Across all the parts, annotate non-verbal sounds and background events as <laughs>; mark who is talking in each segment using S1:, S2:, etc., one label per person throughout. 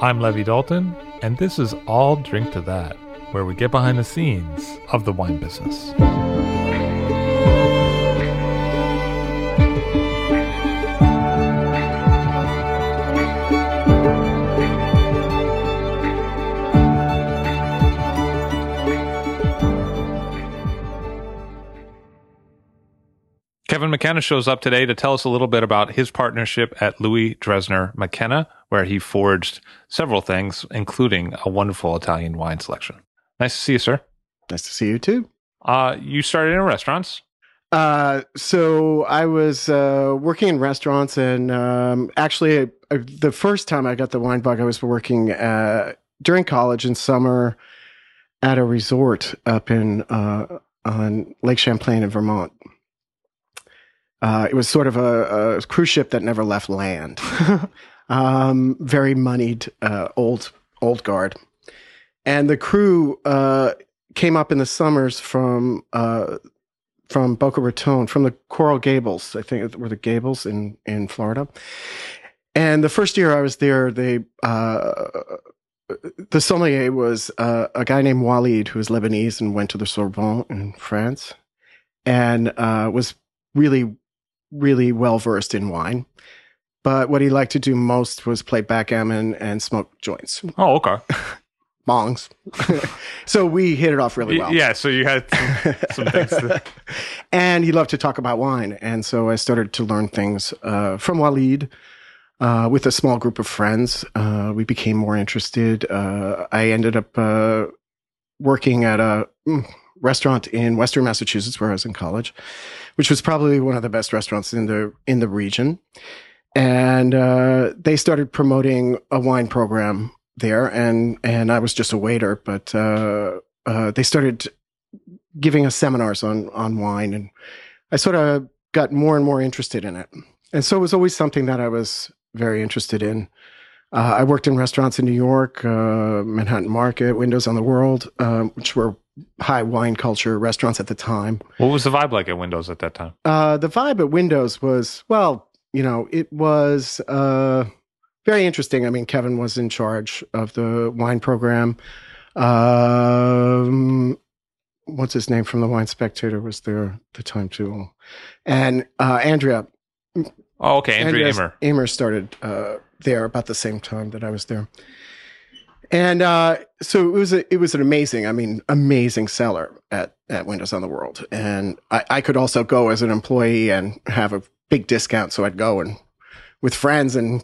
S1: I'm Levi Dalton, and this is I'll Drink to That, where we get behind the scenes of the wine business. Kevin McKenna shows up today to tell us a little bit about his partnership at Louis Dressner McKenna, where he forged several things, including a wonderful Italian wine selection. Nice to see you, sir.
S2: Nice to see you too.
S1: Uh, you started in restaurants.
S2: Uh, so I was uh, working in restaurants, and um, actually, I, I, the first time I got the wine bug, I was working uh, during college in summer at a resort up in uh, on Lake Champlain in Vermont. Uh, it was sort of a, a, cruise ship that never left land. <laughs> um, very moneyed, uh, old old guard, and the crew uh, came up in the summers from uh, from Boca Raton, from the Coral Gables. I think were the Gables in in Florida. And the first year I was there, they uh, the sommelier was uh, a guy named Walid, who was Lebanese and went to the Sorbonne in France, and was really really well versed in wine. But what he liked to do most was play backgammon and smoke joints.
S1: Oh, okay. <laughs>
S2: Bongs. <laughs> so we hit it off really well.
S1: Yeah, so you had some, <laughs> some things. To...
S2: and he loved to talk about wine. And so I started to learn things uh, from Walid. Uh, with a small group of friends, uh, we became more interested. Uh, I ended up uh, working at a mm, restaurant in Western Massachusetts, where I was in college, which was probably one of the best restaurants in the in the region. And uh, they started promoting a wine program there, and and I was just a waiter, but uh, uh, they started giving us seminars on on wine, and I sort of got more and more interested in it. And so it was always something that I was very interested in. Uh, I worked in restaurants in New York, uh, Manhattan Market, Windows on the World, uh, which were high wine culture restaurants at the time.
S1: What was the vibe like at Windows at that time?
S2: Uh, the vibe at Windows was, well, you know, it was uh, very interesting. I mean, Kevin was in charge of the wine program. Um, what's his name from the Wine Spectator was there the time too, and uh, Andrea.
S1: Oh, okay, Andrea, Andrea Immer.
S2: Immer started uh, there about the same time that I was there. And uh, so it was a, it was an amazing, I mean, amazing seller at at Windows on the World, and I, I could also go as an employee and have a big discount. So I'd go and with friends and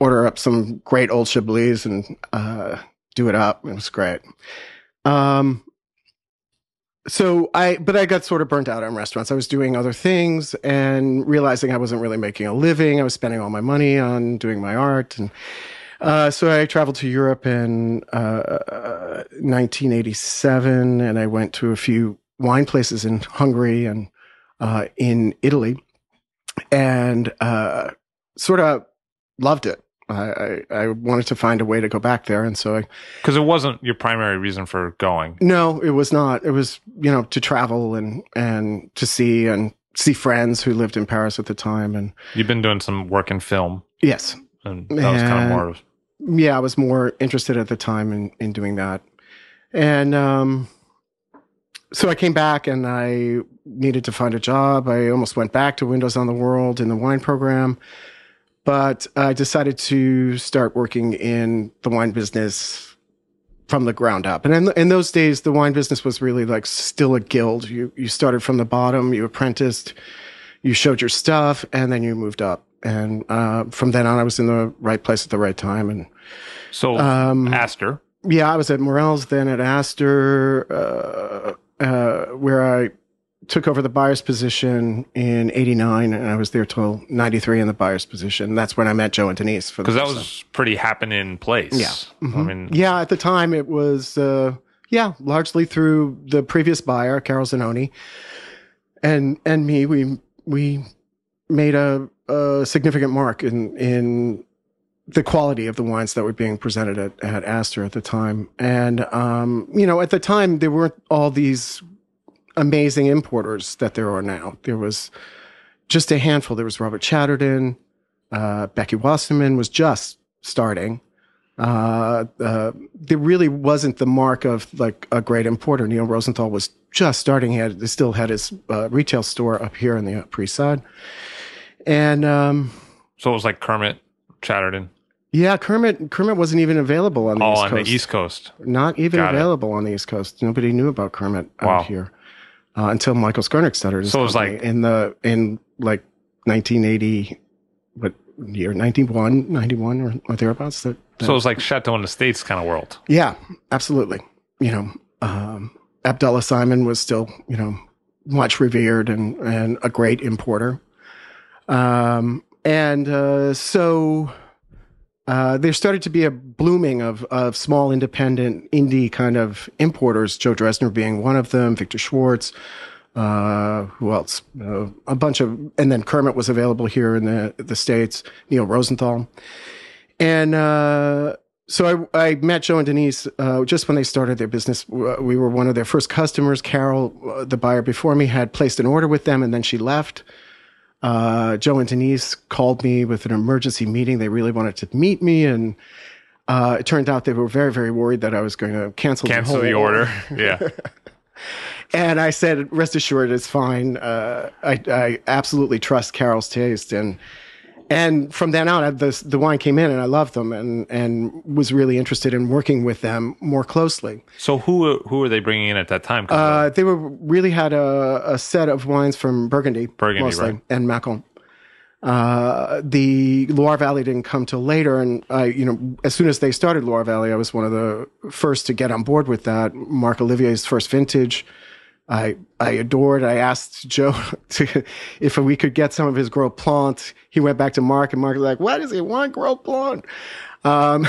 S2: order up some great old Chablis and uh, do it up. It was great. Um, so I, but I got sort of burnt out on restaurants. I was doing other things and realizing I wasn't really making a living. I was spending all my money on doing my art and uh, so I traveled to Europe in uh, 1987, and I went to a few wine places in Hungary and uh, in Italy, and uh, sort of loved it. I, I, I, wanted to find a way to go back there, and so I
S1: because it wasn't your primary reason for going.
S2: No, it was not. It was you know to travel and and to see and see friends who lived in Paris at the time, and
S1: you've been doing some work in film.
S2: Yes,
S1: and that was kind of more of
S2: yeah, I was more interested at the time in, in doing that. And um, so I came back and I needed to find a job. I almost went back to Windows on the World in the wine program. but I decided to start working in the wine business from the ground up. And in, in those days, the wine business was really like still a guild. You you started from the bottom, you apprenticed, you showed your stuff, and then you moved up. And uh, from then on, I was in the right place at the right time. And
S1: So
S2: um,
S1: Astor.
S2: yeah, I was at Morrell's, then at Astor, uh, uh, where I took over the buyer's position in 89 and I was there till 93 in the buyer's position. That's when I met Joe and Denise for
S1: Because that was pretty happening place.
S2: Yeah.
S1: I
S2: Mhm.
S1: mean,
S2: Yeah, at the time it was, uh, yeah, largely through the previous buyer, Carol Zanoni, and and me. We we made a, a significant mark in in the quality of the wines that were being presented at, at Astor at the time. And um, you know, at the time there weren't all these amazing importers that there are now. There was just a handful. There was Robert Chadderdon, uh, Becky Wasserman was just starting uh, uh, there really wasn't the mark of like a great importer. Neil Rosenthal was just starting. He had he still had his uh, retail store up here in the Upper East Side, and um,
S1: so it was like Kermit Chadderdon.
S2: yeah, Kermit Kermit wasn't even available on the
S1: Oh,
S2: East
S1: on
S2: Coast.
S1: the East Coast.
S2: Not even
S1: Got it.
S2: available on the East Coast. Nobody knew about Kermit out here uh, until Michael Skurnik started.
S1: So it was like-
S2: in the in like 1980, what year? 91, 91 or, or thereabouts. That, that
S1: So it was like Chateau in the States kind of world.
S2: Yeah, absolutely. You know, um, Abdallah Simon was still, you know, much revered and, and a great importer. Um, and uh, so uh, there started to be a blooming of, of small independent indie kind of importers, Joe Dressner being one of them, Victor Schwartz. Uh, who else? Uh, a bunch of, and then Kermit was available here in the the states. Neil Rosenthal, and uh, so I, I met Joe and Denise uh, just when they started their business. We were one of their first customers. Carol, uh, the buyer before me, had placed an order with them, and then she left. Uh, Joe and Denise called me with an emergency meeting. They really wanted to meet me, and uh, it turned out they were very, very worried that I was going to cancel,
S1: Cancel
S2: the,
S1: the order. <laughs> Yeah.
S2: and I said, "Rest assured, it's fine. Uh, I, I absolutely trust Carol's taste." And and from then on, I, the the wine came in, and I loved them, and and was really interested in working with them more closely.
S1: So who who were they bringing in at that time?
S2: Uh, they were really had a, a set of wines from Burgundy,
S1: Burgundy,
S2: mostly,
S1: right.
S2: and Macon. Uh, the Loire Valley didn't come till later, and I, you know, as soon as they started Loire Valley, I was one of the first to get on board with that. Marc Ollivier's first vintage, I I adored. I asked Joe <laughs> to if we could get some of his Gros Plant. He went back to Mark, and Mark was like, "Why does he want Gros Plant?" Um,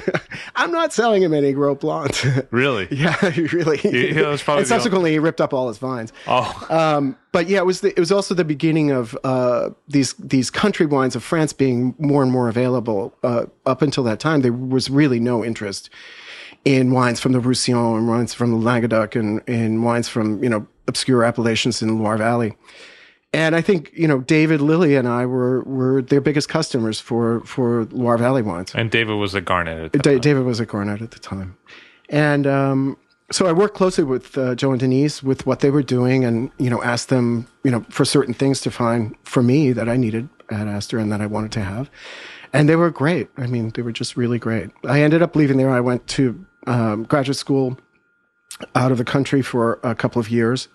S2: <laughs> I'm not selling him any Gros Plant. <laughs>
S1: really?
S2: yeah, really.
S1: yeah, that's probably
S2: and subsequently, he ripped up all his vines.
S1: Oh,
S2: Um, but yeah, it was the, it was also the beginning of uh, these these country wines of France being more and more available. Uh, up until that time, there was really no interest in wines from the Roussillon and wines from the Languedoc and, and wines from you know obscure appellations in the Loire Valley. And I think you know David Lillie and I were were their biggest customers for for Loire Valley wines.
S1: and David was a Garnet.
S2: Da-. David was a Garnet at the time, and um, so I worked closely with uh, Joe and Denise with what they were doing, and you know asked them you know for certain things to find for me that I needed at Astor and that I wanted to have, and they were great. I mean, they were just really great. I ended up leaving there. I went to um, graduate school out of the country for a couple of years.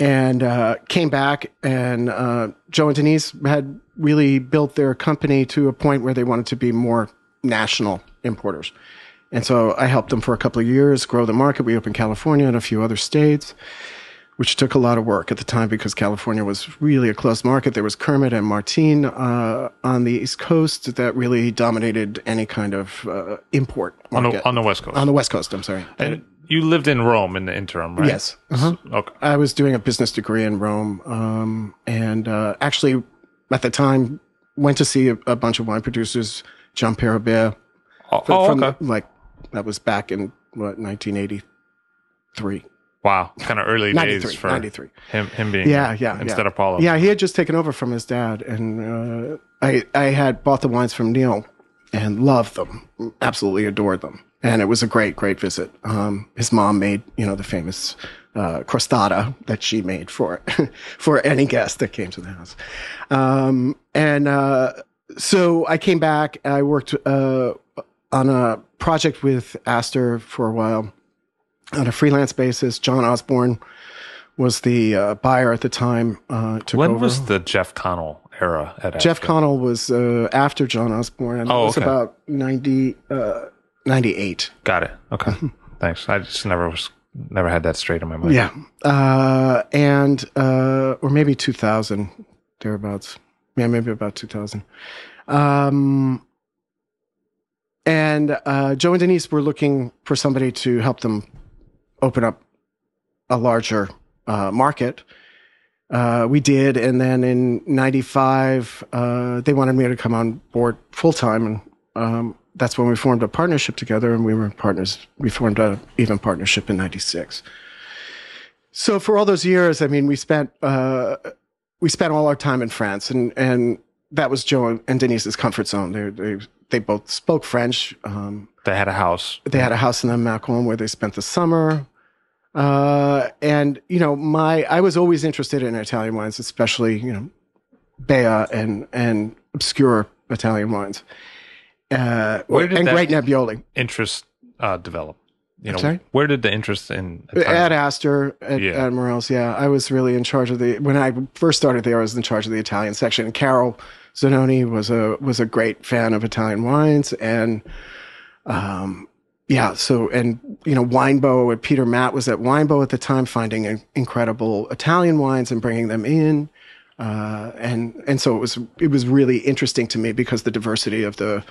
S2: And uh, came back and uh, joe and denise had really built their company to a point where they wanted to be more national importers. And so i helped them for a couple of years grow the market. We opened california and a few other states which took a lot of work at the time because california was really a closed market there was kermit and martine uh, on the east coast that really dominated any kind of uh, import
S1: on the on the West Coast.
S2: on the west coast i'm sorry
S1: and you lived in Rome in the interim, right?
S2: yes uh-huh.
S1: Okay.
S2: I was doing a business degree in Rome, um, and uh, actually, at the time, went to see a, a bunch of wine producers, Giampiero Bea.
S1: Oh, oh,
S2: from
S1: okay.
S2: like that was back in what 1983,
S1: Wow. Kind of early
S2: 93,
S1: days for
S2: 93.
S1: him him being
S2: Yeah, yeah,
S1: instead
S2: yeah.
S1: of Paolo.
S2: Yeah, he had just taken over from his dad, and uh, I I had bought the wines from Neil and loved them, absolutely adored them, and it was a great great visit. Um, his mom made you know the famous uh, crostata that she made for <laughs> for any guest that came to the house, um, and uh, so I came back. I worked uh, on a project with Astor for a while on a freelance basis. John Osborne was the uh, buyer at the time. Uh, took
S3: When
S2: over.
S3: was the Jeff Connell era at
S2: Jeff? Connell was uh, after John Osborne, and
S3: Oh,
S2: it was
S3: okay.
S2: about 90, uh, 98.
S3: Got it. Okay. Thanks. I just never was never had that straight in my mind.
S2: Yeah. Uh, and, uh, or maybe 2000, thereabouts. Yeah, maybe about 2000. Um, and uh, Joe and Denise were looking for somebody to help them open up a larger uh, market. Uh, we did. And then in 95, uh, they wanted me to come on board full time. And um, that's when we formed a partnership together. And we were partners. We formed an even partnership in 96. So for all those years, I mean, we spent uh, we spent all our time in France, and and that was Joe and Denise's comfort zone. They they they both spoke French. Um,
S3: They had a house.
S2: they had a house in the Macon where they spent the summer. Uh, and you know, my I was always interested in Italian wines, especially you know, Bea and and obscure Italian wines. Uh,
S3: Where did
S2: and great Nebbioli
S3: Interest uh, develop. You know,
S2: sorry?
S3: where did the interest in
S2: at Astor at,
S3: Yeah.
S2: at Morrell's. Yeah, I was really in charge of the when I first started there. I was in charge of the Italian section. And Carol Zanoni was a was a great fan of Italian wines, and um, yeah. So and you know, Winebow and Peter Matt was at Winebow at the time, finding in- incredible Italian wines and bringing them in. Uh, and and so it was it was really interesting to me because the diversity of the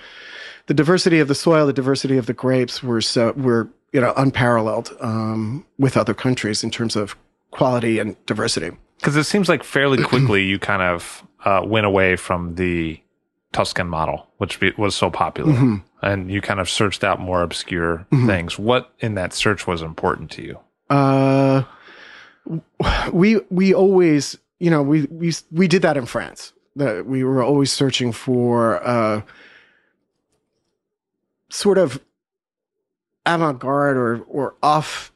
S2: the diversity of the soil, the diversity of the grapes were so were you know unparalleled um, with other countries in terms of quality and diversity.
S3: Because it seems like fairly <clears throat> quickly you kind of uh, went away from the Tuscan model, which be, was so popular,
S2: Mm-hmm.
S3: and you kind of searched out more obscure things. What in that search was important to you?
S2: Uh, we we always you know we we we did that in France. That we were always searching for uh, sort of avant-garde or or off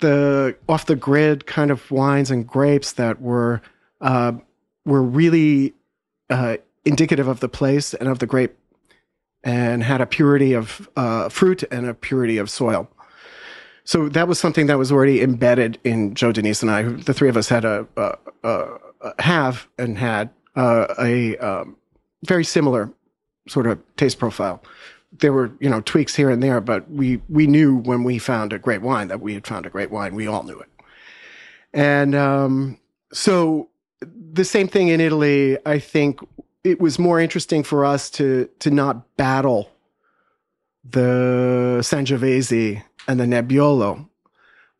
S2: the off the grid kind of wines and grapes that were uh, were really uh, indicative of the place and of the grape and had a purity of uh, fruit and a purity of soil. So that was something that was already embedded in Joe Denise and I. The three of us had a, a, a, have and had uh, a um, very similar sort of taste profile. There were you know tweaks here and there, but we we knew when we found a great wine that we had found a great wine. We all knew it, and um, so the same thing in Italy. I think it was more interesting for us to to not battle the Sangiovese and the Nebbiolo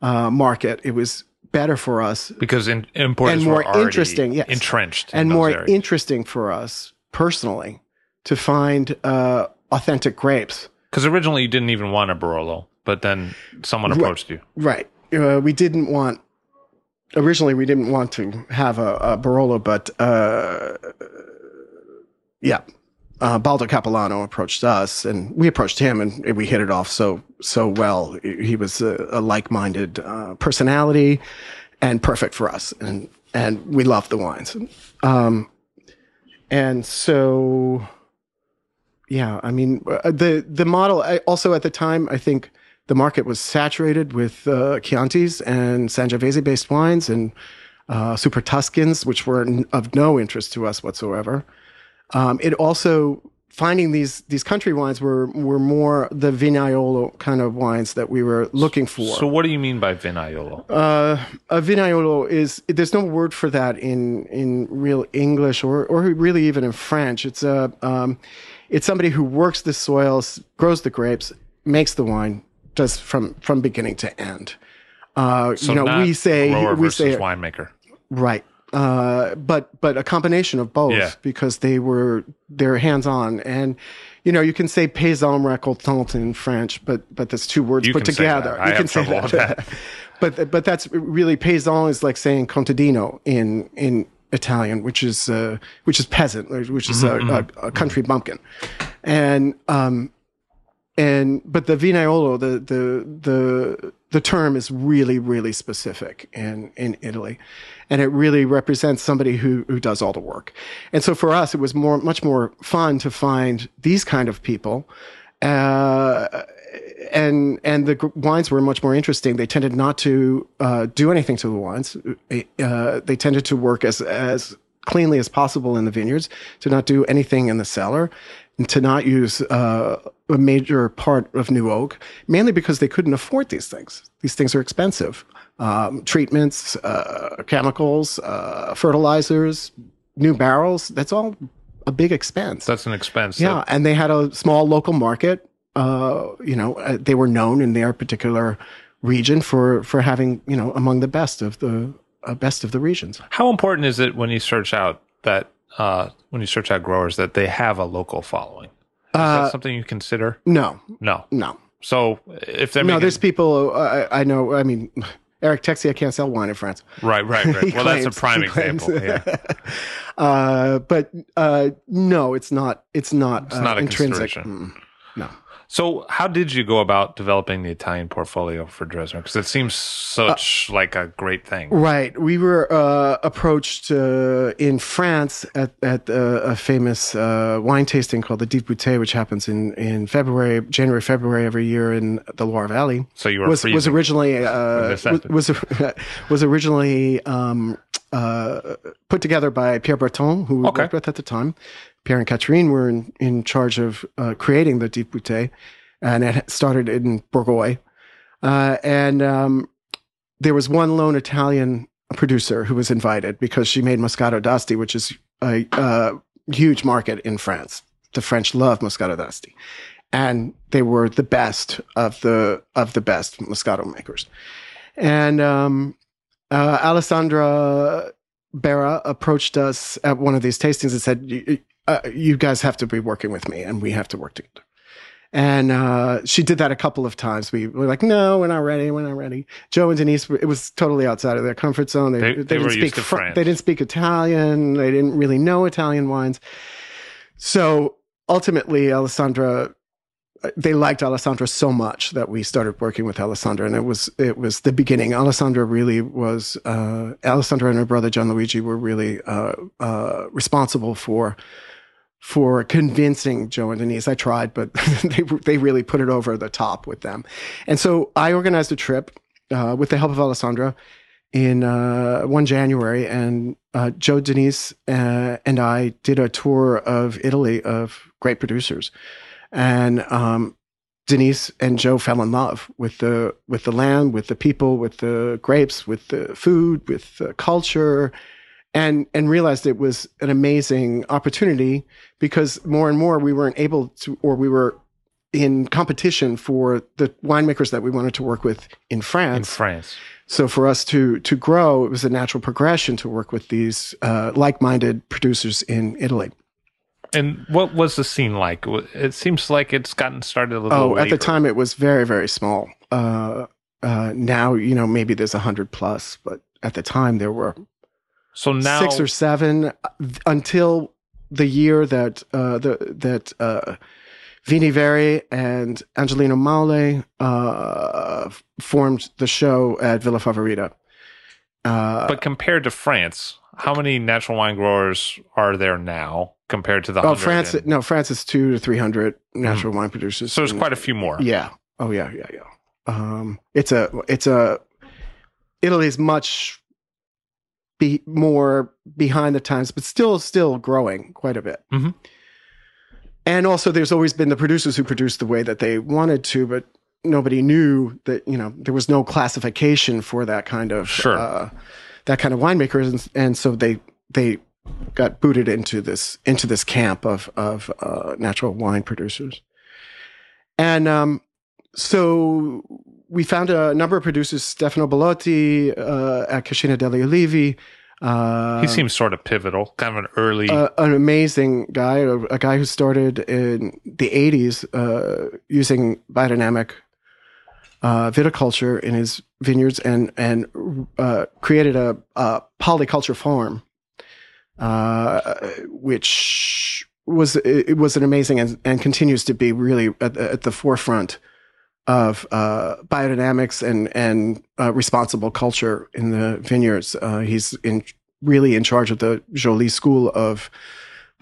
S2: uh, market. It was better for us
S3: Because in, importers
S2: And more interesting, yes.
S3: entrenched
S2: and more
S3: areas.
S2: interesting for us personally to find uh, authentic grapes.
S3: Because originally you didn't even want a Barolo, but then someone approached you.
S2: Right. Uh, we didn't want. Originally, we didn't want to have a, a Barolo, but uh, yeah, uh, Baldo Cappellano approached us, and we approached him, and we hit it off so so well. He was a, a like-minded uh, personality, and perfect for us, and and we loved the wines. Um, and so, yeah, I mean, uh, the the model. I, also at the time, I think the market was saturated with uh, Chiantis and Sangiovese based wines and uh, Super Tuscans, which were of no interest to us whatsoever. Um, it also finding these these country wines were were more the Vinaiolo kind of wines that we were looking for.
S3: So what do you mean by Vinaiolo?
S2: Uh, a vinaiolo is there's no word for that in in real English or or really even in French. It's a um, it's somebody who works the soils, grows the grapes, makes the wine, does from from beginning to end. Uh,
S3: So
S2: you know, we say
S3: grower
S2: we say
S3: winemaker.
S2: right, uh, but but a combination of both
S3: Yeah.
S2: because they were they're hands on and. You know, you can say paysan récoltant in French, but but that's two words
S3: You
S2: put
S3: that.
S2: together.
S3: I
S2: you can say
S3: trouble that. <laughs>
S2: but but that's really paysan is like saying contadino in in Italian, which is uh, which is peasant, which is
S3: Mm-hmm,
S2: a, a, a country bumpkin, and um, and but the vinaiolo, the the the the term is really really specific in in Italy, and it really represents somebody who who does all the work. And so for us, it was more much more fun to find these kind of people. Uh, and and the wines were much more interesting. They tended not to uh, do anything to the wines. Uh, they tended to work as as cleanly as possible in the vineyards, to not do anything in the cellar, to not use uh, a major part of new oak, mainly because they couldn't afford these things. These things are expensive. Um, treatments, uh, chemicals, uh, fertilizers, new barrels, that's all a big expense.
S3: That's an expense.
S2: Yeah, and they had a small local market. Uh, you know, uh, they were known in their particular region for for having you know among the best of the uh, best of the regions.
S3: How important is it when you search out that uh, when you search out growers that they have a local following? Is
S2: Uh,
S3: that something you consider?
S2: No,
S3: No.
S2: no,
S3: So if they're
S2: no.
S3: making,
S2: There's people uh, I, know. I mean, <laughs> Eric Texier can't sell wine in France.
S3: right, right, right. <laughs> Well, that's a prime example. Yeah. <laughs>
S2: uh, but uh, no, it's not. It's not.
S3: It's
S2: uh,
S3: not a
S2: intrinsic. Mm, no.
S3: So, how did you go about developing the Italian portfolio for Dressner? Because it seems such like a great thing.
S2: Right. We were uh, approached uh, in France at, at uh, a famous uh, wine tasting called the Dive Bouteille, which happens in, in February, January, February every year in the Loire Valley.
S3: So you were
S2: Was, was originally uh, was, <laughs> was originally um, uh, put together by Pierre Breton, who
S3: Okay.
S2: worked with at the time. Pierre and Catherine were in, in charge of uh, creating the Bouteille, and it started in Bourgueil. Uh, and um, there was one lone Italian producer who was invited because she made Moscato d'Asti, which is a, a huge market in France. The French love Moscato d'Asti, and they were the best of the of the best Moscato makers. And um, uh, Alessandra Bera approached us at one of these tastings and said, "You- uh, "You guys have to be working with me, and we have to work together." And uh, she did that a couple of times. We were like, "No, we're not ready. We're not ready." Joe and Denise, it was totally outside of their comfort zone. They,
S3: They-
S2: they,
S3: they
S2: didn't speak.
S3: French.
S2: they didn't speak Italian. They didn't really know Italian wines. So ultimately, Alessandra, they liked Alessandra so much that we started working with Alessandra, and it was it was the beginning. Alessandra really was. Uh, Alessandra and her brother Gianluigi were really uh, uh, responsible for for convincing Joe and Denise. I tried, but <laughs> they they really put it over the top with them. And so I organized a trip uh, with the help of Alessandra in uh, one January, and uh, Joe Denise uh, and I did a tour of Italy of great producers, and um, Denise and Joe fell in love with the with the land, with the people, with the grapes, with the food, with the culture, and and realized it was an amazing opportunity because more and more we weren't able to, or we were in competition for the winemakers that we wanted to work with in France.
S3: in
S2: France. So for us to to grow, it was a natural progression to work with these uh, like-minded producers in Italy.
S3: And what was the scene like? It seems like it's gotten started a little.
S2: Oh, at the time it was very very small. Uh, uh, now you know maybe there's a hundred plus, but at the time there were
S3: So now,
S2: six or seven uh, until the year that uh, the that uh, Vini Veri and Angelino Maule uh, formed the show at Villa Favorita. Uh,
S3: but compared to France, how many natural wine growers are there now compared to the?
S2: oh, France!
S3: and-
S2: No, France is two to three hundred natural wine producers.
S3: so there's
S2: And-
S3: quite a few more.
S2: Yeah. Oh yeah, yeah, yeah. Um, it's a it's a Italy's much be more behind the times, but still still growing quite a bit.
S3: Mhm.
S2: And also, there's always been the producers who produced the way that they wanted to, but nobody knew that you know there was no classification for that kind of
S3: Sure.
S2: uh, that kind of winemakers, and, and so they they got booted into this into this camp of of uh, natural wine producers. And um, so we found a number of producers, Stefano Bellotti uh, at Cascina degli Ulivi. Uh,
S3: He seems sort of pivotal, kind of an early.
S2: uh, an amazing guy, a, a guy who started in the 80s uh, using biodynamic uh, viticulture in his vineyards and and uh, created a, a polyculture farm, uh, which was it was an amazing and, and continues to be really at, at the forefront of uh, biodynamics and and uh, responsible culture in the vineyards. Uh, he's in really in charge of the Joly School of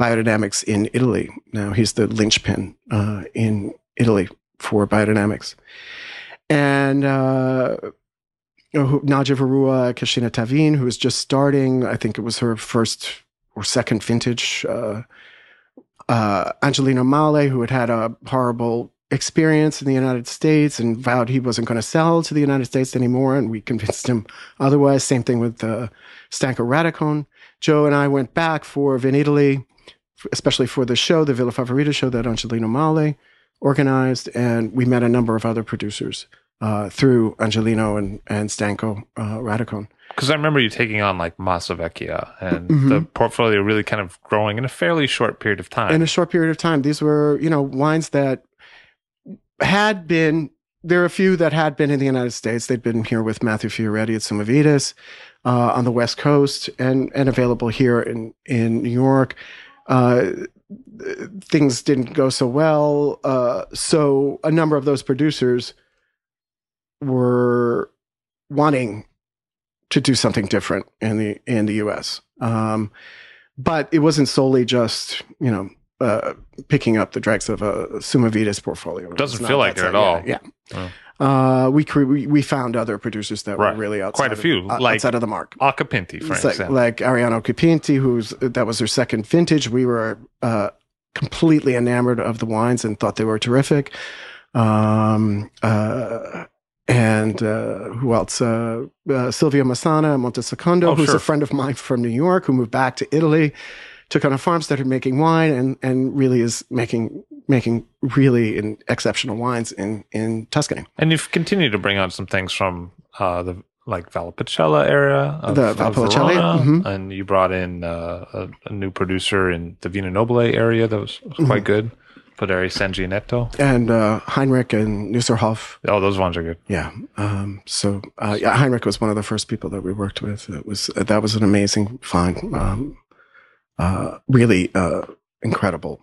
S2: Biodynamics in Italy. Now he's the linchpin uh, in Italy for biodynamics, and. Uh, Nadia Verrua, Cascina Tavijn, who was just starting. I think it was her first or second vintage. Uh, Angelino Maule, who had had a horrible experience in the United States and vowed he wasn't going to sell to the United States anymore, and we convinced him otherwise. Same thing with uh, Stanko Radikon. Joe and I went back for Vinitaly, especially for the show, the Villa Favorita show that Angelino Maule organized, and we met a number of other producers uh, through Angelino and, and Stanko uh, Radikon.
S3: Because I remember you taking on like Massa Vecchia and
S2: Mhm.
S3: the portfolio really kind of growing in a fairly short period of time.
S2: in a short period of time. These were, you know, wines that had been. There are a few that had been in the United States. They'd been here with Matthew Fioretti at Sumavitas uh, on the West Coast, and and available here in in New York. Uh, things didn't go so well, uh, so a number of those producers were wanting to do something different in the in the U.S. Um, but it wasn't solely just you know uh, picking up the dregs of a Sumavitas portfolio.
S3: Doesn't feel like
S2: that
S3: it at all.
S2: Yeah. yeah. Uh, we, cre- we we found other producers that
S3: Right.
S2: were really outside
S3: Quite a
S2: of-
S3: few,
S2: uh,
S3: like-
S2: outside of the mark.
S3: Occhipinti, for
S2: like,
S3: example.
S2: like Arianna Occhipinti, who's that was their second vintage. We were uh, completely enamored of the wines and thought they were terrific. Um, uh, and uh, who else? Uh, uh, Silvio Messana, Montesecondo,
S3: Oh,
S2: who's
S3: sure.
S2: a friend of mine from New York, who moved back to Italy, took on a farm, started making wine, and and really is making making really in, exceptional wines in in Tuscany.
S3: and you've continued to bring on some things from uh, the like Valpolicella area of,
S2: The Valpolicella, mhm.
S3: and you brought in uh, a, a new producer in the Vino Nobile area that was, was
S2: Mm-hmm.
S3: quite good. Poderi Sanguineto.
S2: And uh, Heinrich and Nusserhof
S3: Oh, those ones are good.
S2: Yeah. Um, so uh, yeah, Heinrich was one of the first people that we worked with. It was that was an amazing find. Um, uh, really uh, incredible,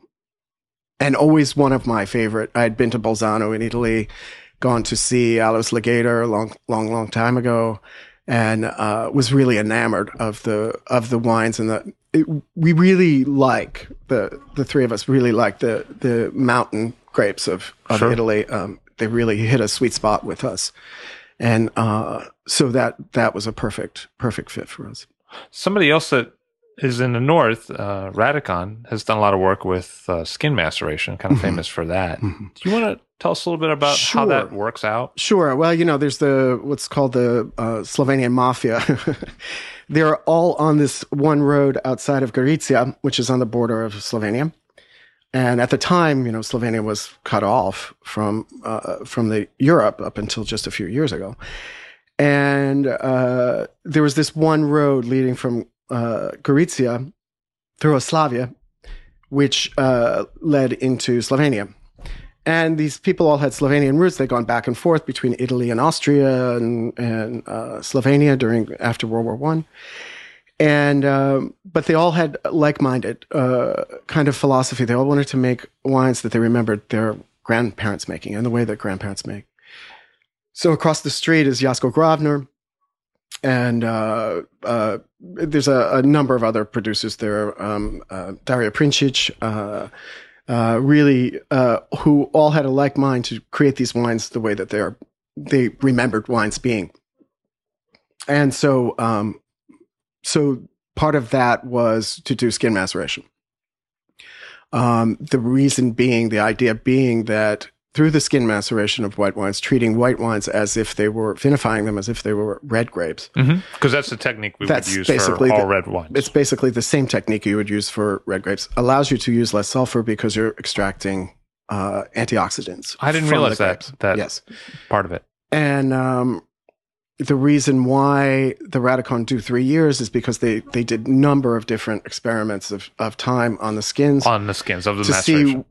S2: and always one of my favorite. I had been to Bolzano in Italy, gone to see Alois Lageder a long, long, long time ago, and uh, was really enamored of the of the wines and the. It, we really like the the three of us really like the the mountain grapes of, of
S3: Sure.
S2: Italy. Um, they really hit a sweet spot with us, and uh, so that that was a perfect perfect fit for us.
S3: Somebody else that is in the north, uh, Radikon, has done a lot of work with uh, skin maceration, kind of
S2: Mhm.
S3: famous for that.
S2: Mhm.
S3: Do you want to tell us a little bit about how that works out?
S2: Sure. Well, you know, there's the what's called the uh, Slovenian mafia. <laughs> They're all on this one road outside of Gorizia, which is on the border of Slovenia. And at the time, you know, Slovenia was cut off from uh, from the Europe up until just a few years ago. And uh, there was this one road leading from uh, Gorizia through Oslavia, which uh, led into Slovenia. And these people all had Slovenian roots. They'd gone back and forth between Italy and Austria and, and uh, Slovenia during after World War One. And um, but they all had like-minded uh, kind of philosophy. They all wanted to make wines that they remembered their grandparents making and the way that grandparents make. So across the street is Josko Gravner, and uh, uh, there's a, a number of other producers there. Um, uh, Dario Princic, uh, uh, really, uh, who all had a like mind to create these wines the way that they are, they remembered wines being. And so, um, so part of that was to do skin maceration. Um, the reason being, the idea being that through the skin maceration of white wines, treating white wines as if they were vinifying them as if they were red grapes.
S3: Because that's the technique we
S2: That's
S3: would use
S2: basically
S3: for all
S2: the-
S3: red wines.
S2: It's basically the same technique you would use for red grapes. Allows you to use less sulfur because you're extracting uh, antioxidants.
S3: I didn't realize that that
S2: yes,
S3: part of it.
S2: and um, the reason why the Radikon do three years is because they they did number of different experiments of, of time on the skins
S3: on the skins of the
S2: to
S3: maceration.
S2: see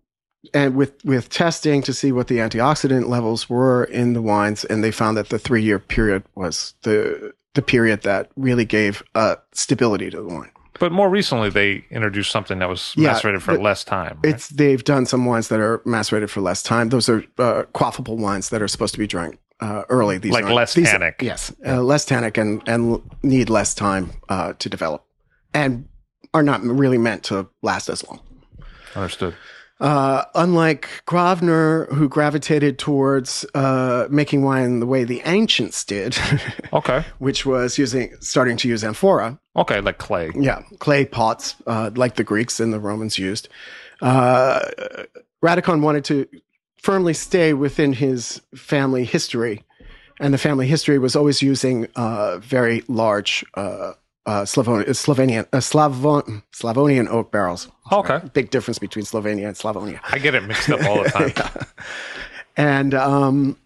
S2: and with with testing to see what the antioxidant levels were in the wines and they found that the three year period was the the period that really gave uh, stability to the wine
S3: But more recently, they introduced something that was
S2: Yeah,
S3: macerated for less time. right?
S2: It's they've done some wines that are macerated for less time. Those are uh, quaffable wines that are supposed to be drunk uh, early. These
S3: Like less
S2: these-
S3: tannic.
S2: Yes, uh, less tannic and and need less time uh, to develop, and are not really meant to last as long.
S3: Understood.
S2: Uh, unlike Gravner, who gravitated towards uh, making wine the way the ancients did, <laughs>
S3: Okay.
S2: which was using starting to use amphora.
S3: Okay, like clay.
S2: Yeah, clay pots, uh, like the Greeks and the Romans used. Uh, Radikon wanted to firmly stay within his family history, and the family history was always using uh, very large uh, uh, Slavon- Slovenian uh, Slavon- Slavonian oak barrels.
S3: Okay.
S2: Big difference between Slovenia and Slavonia.
S3: I get it mixed up all the <laughs> time.
S2: Yeah. And um,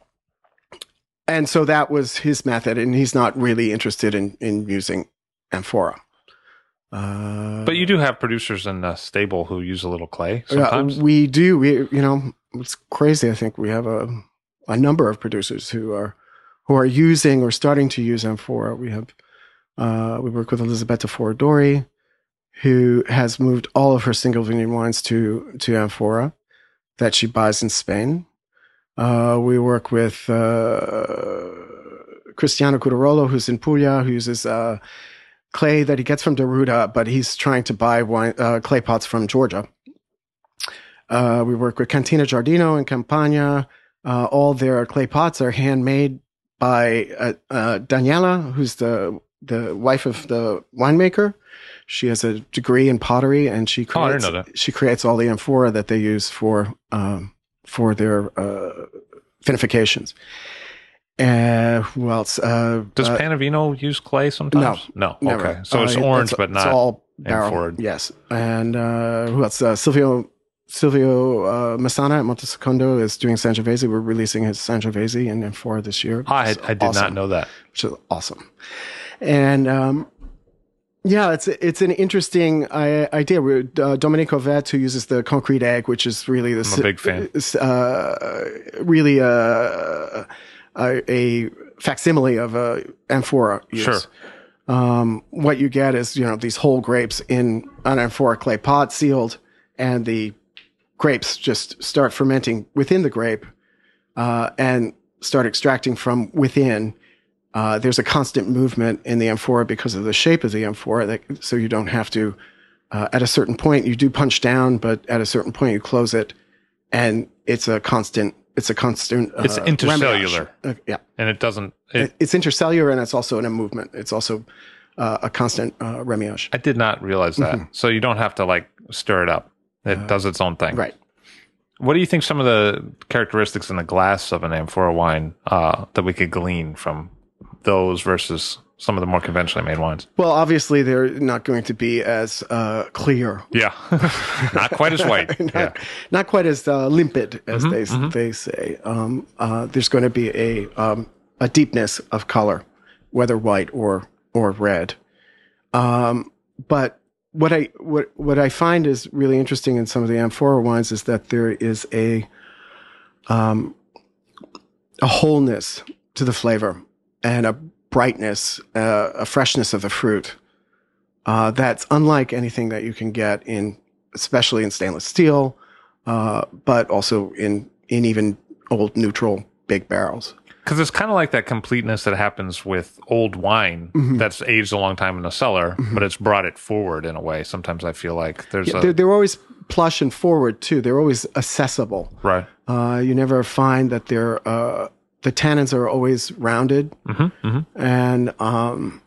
S2: and so that was his method, and he's not really interested in in using amphora. Uh,
S3: But you do have producers in the stable who use a little clay sometimes.
S2: we do. We you know it's crazy. I think we have a a number of producers who are who are using or starting to use amphora. We have uh, we work with Elisabetta Foradori, who has moved all of her single vineyard wines to to amphora that she buys in Spain. Uh, we work with uh, Cristiano Guttarolo, who's in Puglia, who uses uh, clay that he gets from Deruta, but he's trying to buy wine, uh, clay pots from Georgia. Uh, we work with Cantina Giardino in Campania. All their clay pots are handmade by Daniela, who's the the wife of the winemaker. She has a degree in pottery, and she
S3: Oh, I didn't
S2: creates
S3: know that.
S2: she creates all the amphora that they use for um, for their uh, vinifications. Uh, who else? Uh,
S3: Does
S2: uh,
S3: Panevino use clay sometimes? No. no.
S2: Never.
S3: Okay. So it's
S2: Uh,
S3: orange, but not.
S2: It's all barrel.
S3: amphora.
S2: Yes. And uh, who else? Uh, Silvio Silvio uh, Messana at Montesecondo is doing Sangiovese. We're releasing his Sangiovese in amphora this year.
S3: I, I did not know that.
S2: Which is awesome. And um, yeah, it's it's an interesting uh, idea. Uh, Domenico Vet, who uses the concrete egg, which is really the
S3: I'm a big fan.
S2: Uh, really a, a, a facsimile of a amphora use.
S3: Sure.
S2: Um, what you get is you know these whole grapes in an amphora clay pot sealed, and the grapes just start fermenting within the grape, uh, and start extracting from within. Uh, there's a constant movement in the amphora because of the shape of the amphora, that, so you don't have to. Uh, at a certain point, you do punch down, but at a certain point, you close it, and it's a constant. It's a constant. Uh,
S3: It's intercellular.
S2: Uh, yeah,
S3: And it doesn't. It,
S2: it, it's intercellular, and it's also in a movement. It's also uh, a constant uh, remillage.
S3: I did not realize that. So you don't have to like stir it up. It does its own thing.
S2: Right.
S3: What do you think some of the characteristics in the glass of an amphora wine uh, that we could glean from those versus some of the more conventionally made wines?
S2: Well, obviously, they're not going to be as uh, clear
S3: Yeah, <laughs> not quite as <laughs> white.
S2: not,
S3: yeah,
S2: not quite as uh, limpid as
S3: Mhm,
S2: they
S3: mhm.
S2: they say. Um, uh, there's going to be a um, a deepness of color, whether white or or red. Um, but what I what what I find is really interesting in some of the amphora wines is that there is a um, a wholeness to the flavor and a brightness, uh, a freshness of the fruit uh, that's unlike anything that you can get in, especially in stainless steel, uh, but also in in even old neutral big barrels.
S3: because it's kind of like that completeness that happens with old wine
S2: Mhm.
S3: that's aged a long time in the cellar, but it's brought it forward in a way. Sometimes I feel like there's
S2: Yeah,
S3: a
S2: they're, they're always plush and forward too. They're always accessible.
S3: right.
S2: Uh, you never find that they're uh, the tannins are always rounded,
S3: hmm hmm
S2: and um,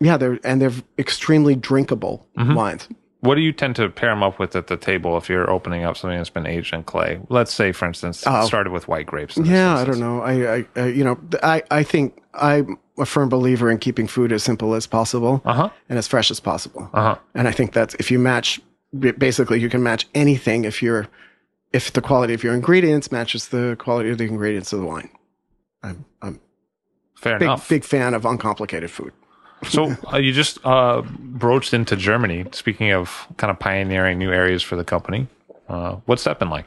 S2: yeah, they're and they're extremely drinkable
S3: Mhm.
S2: wines.
S3: What do you tend to pair them up with at the table if you're opening up something that's been aged in clay? Let's say, for instance,
S2: Oh.
S3: started with white grapes.
S2: Yeah, I don't know. I, I, I you know, I, I think I'm a firm believer in keeping food as simple as possible
S3: Uh huh.
S2: and as fresh as possible.
S3: Uh huh.
S2: And I think that's if you match, basically, you can match anything if you're, if the quality of your ingredients matches the quality of the ingredients of the wine. I'm, I'm
S3: Fair
S2: big,
S3: enough.
S2: big fan of uncomplicated food.
S3: So uh, you just uh, broached into Germany. Speaking of kind of pioneering new areas for the company, uh, what's that been like?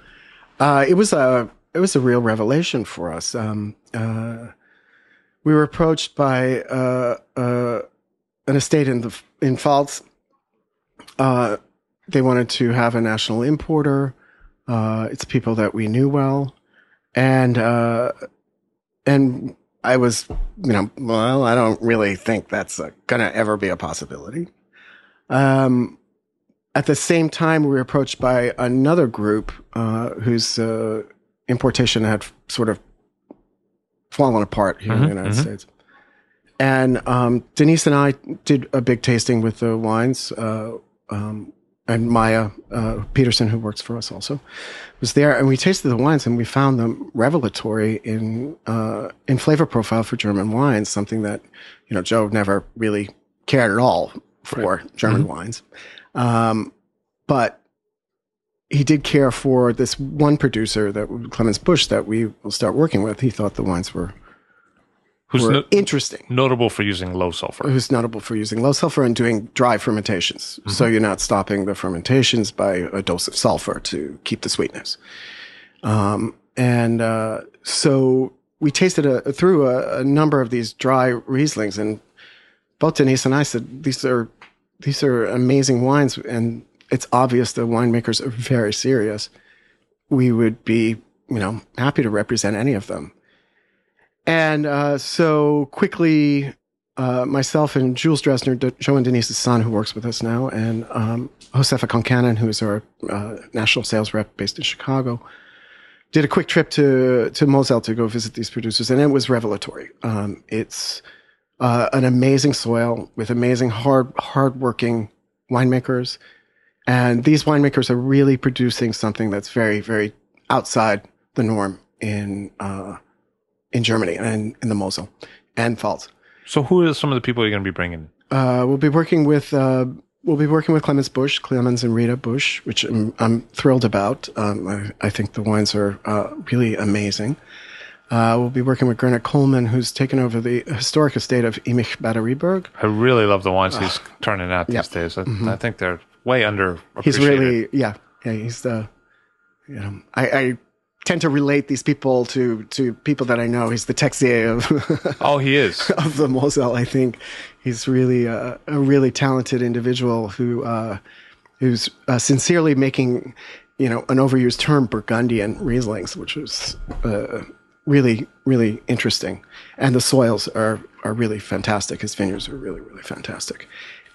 S2: Uh, it was a, it was a real revelation for us. Um, uh, we were approached by uh, uh, an estate in the in Pfalz uh, they wanted to have a national importer. Uh, it's people that we knew well, and uh, and I was, you know, well, I don't really think that's uh, gonna ever be a possibility. Um, at the same time, we were approached by another group uh, whose uh, importation had sort of fallen apart here in the
S3: Mhm,
S2: United
S3: mhm.
S2: States. And um, Denise and I did a big tasting with the wines. Uh, um, and Maya uh, Peterson, who works for us also, was there, and we tasted the wines, and we found them revelatory in uh, in flavor profile for German wines. Something that you know Joe never really cared at all for German wines, um, but he did care for this one producer that Clemens Busch that we will start working with. He thought the wines were
S3: Who's
S2: were
S3: no-
S2: interesting
S3: notable for using low sulfur?
S2: who's notable for using low sulfur and doing dry fermentations.
S3: Mm-hmm.
S2: So you're not stopping the fermentations by a dose of sulfur to keep the sweetness. Um, and uh, so we tasted a, through a, a number of these dry Rieslings, and both Denise and I said these are these are amazing wines, and it's obvious the winemakers are very serious. We would be, you know, happy to represent any of them. And uh, so quickly, uh, myself and Jules Dressner, D- Joe and Denise's son, who works with us now, and um, Josefa Concannon, who is our uh, national sales rep based in Chicago, did a quick trip to to Moselle to go visit these producers, and it was revelatory. Um, it's uh, an amazing soil with amazing hard hardworking winemakers, and these winemakers are really producing something that's very very outside the norm in uh, in Germany and in the Mosel and Pfalz.
S3: So, who are some of the people you're going to be bringing?
S2: Uh, we'll be working with uh, we'll be working with Clemens Busch, Clemens and Rita Busch, which I'm, I'm thrilled about. Um, I, I think the wines are uh, really amazing. Uh, we'll be working with Gernot Kollmann, who's taken over the historic estate of Immich-Batterieberg.
S3: I really love the wines he's turning out these
S2: Yep.
S3: days. I, I think they're way under.
S2: He's really yeah yeah he's the you know I, I tend to relate these people to to people that I know. He's the Texier of <laughs>
S3: Oh, he is. <laughs>
S2: of the Moselle. I think he's really a, a really talented individual who uh, who's uh, sincerely making you know an overused term Burgundian Rieslings, which is uh, really really interesting. And the soils are are really fantastic. His vineyards are really really fantastic.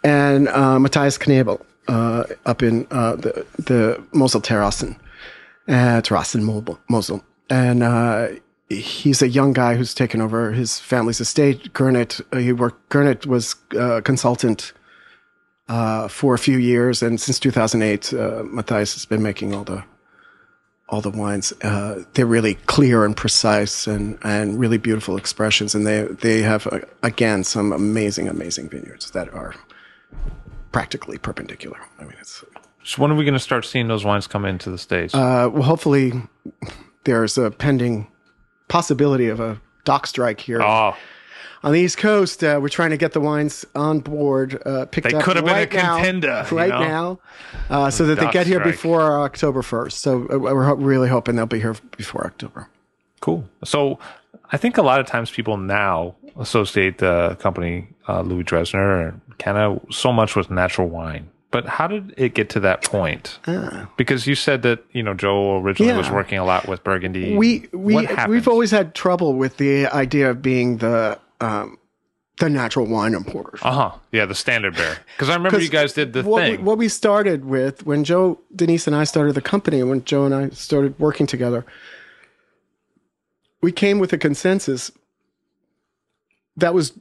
S2: And uh, Matthias Knebel uh, up in uh, the the Mosel Terrassen, uh, Mobile- Mosel, and uh, he's a young guy who's taken over his family's estate. Gernot, uh, he worked. Gernot was uh, consultant uh, for a few years, and since 2008, uh, Matthias has been making all the all the wines. Uh, they're really clear and precise, and and really beautiful expressions. And they they have uh, again some amazing amazing vineyards that are practically perpendicular. I mean, it's
S3: So, when are we going to start seeing those wines come into the states?
S2: uh, well, hopefully, there's a pending possibility of a dock strike here
S3: oh,
S2: on the East Coast. Uh, we're trying to get the wines on board, uh, picked
S3: They
S2: up
S3: could have been a
S2: right now-
S3: contender, you
S2: right
S3: know?
S2: now, uh, so that they get here
S3: strike.
S2: before October first. So uh, we're ho- really hoping they'll be here before October.
S3: cool. So, I think a lot of times people now associate the company uh, Louis Dressner kind of so much with natural wine. But how did it get to that point? Because you said that you know Joe originally was working a lot with Burgundy.
S2: We we we've always had trouble with the idea of being the um, the natural wine importers.
S3: uh huh yeah the standard bearer. because I remember <laughs> you guys did the
S2: what
S3: thing.
S2: We, what we started with when Joe, Denise, and I started the company, when Joe and I started working together, we came with a consensus that was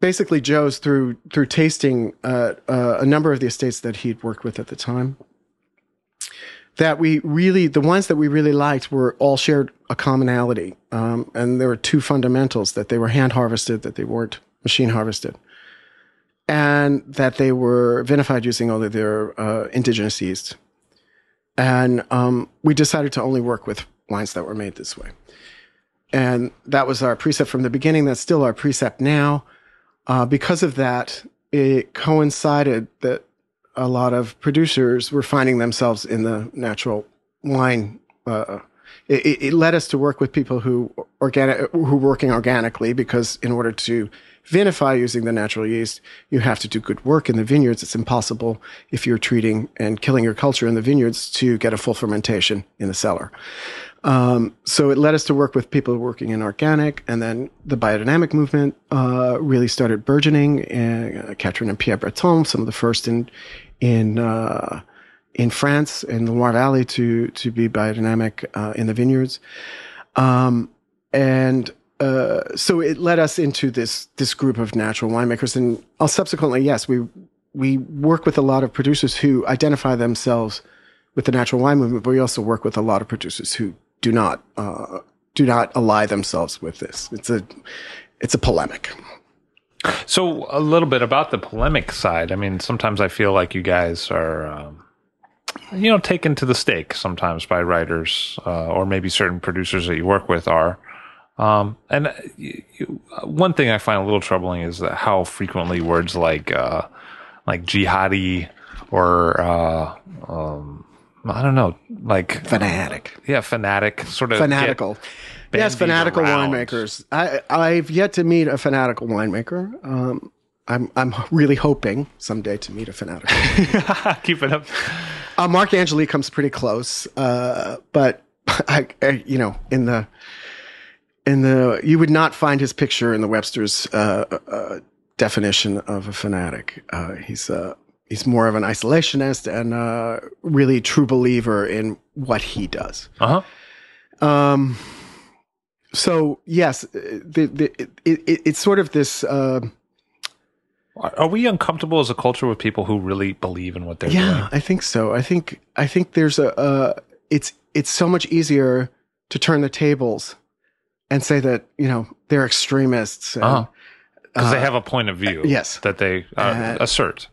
S2: basically Joe's through through tasting uh, uh, a number of the estates that he'd worked with at the time. That we really, the ones that we really liked were all shared a commonality, um, and there were two fundamentals: that they were hand harvested, that they weren't machine harvested and that they were vinified using only their uh, indigenous yeast. And um, we decided to only work with wines that were made this way. And that was our precept from the beginning. That's still our precept now. Uh, because of that, it coincided that a lot of producers were finding themselves in the natural wine uh, it, it led us to work with people who organic who working organically because in order to vinify using the natural yeast, you have to do good work in the vineyards. It's impossible if you're treating and killing your culture in the vineyards to get a full fermentation in the cellar. Um, so it led us to work with people working in organic, and then the biodynamic movement uh, really started burgeoning. Uh, Catherine and Pierre Breton, some of the first in in uh, in France in the Loire Valley to to be biodynamic uh, in the vineyards, um, and uh, so it led us into this this group of natural winemakers. And I'll subsequently, yes, we we work with a lot of producers who identify themselves with the natural wine movement, but we also work with a lot of producers who do not uh, do not ally themselves with this. It's a it's a polemic.
S3: So a little bit about the polemic side. I mean, sometimes I feel like you guys are, um, you know, taken to the stake sometimes by writers uh, or maybe certain producers that you work with are. Um, and you, you, one thing I find a little troubling is that how frequently words like uh, like jihadi or uh, um, I don't know, like
S2: Fanatic.
S3: yeah, fanatic, sort of
S2: fanatical. Yes, fanatical
S3: around.
S2: winemakers. I I've yet to meet a fanatical winemaker. Um, I'm I'm really hoping someday to meet a fanatical. <laughs>
S3: Keep it up.
S2: uh, Mark Angeli comes pretty close, uh, but I, I, you know, in the in the you would not find his picture in the Webster's uh, uh, definition of a fanatic. Uh, he's uh, he's more of an isolationist and a really true believer in what he does.
S3: Uh huh.
S2: Um, so yes, the, the, it, it, it's sort of this. Uh,
S3: Are we uncomfortable as a culture with people who really believe in what they're
S2: yeah,
S3: doing?
S2: I think so. I think I think there's a. Uh, it's it's so much easier to turn the tables and say that you know they're extremists and,
S3: Uh-huh. Because they
S2: uh,
S3: have a point of view
S2: yes.
S3: that they uh,
S2: Uh,
S3: assert.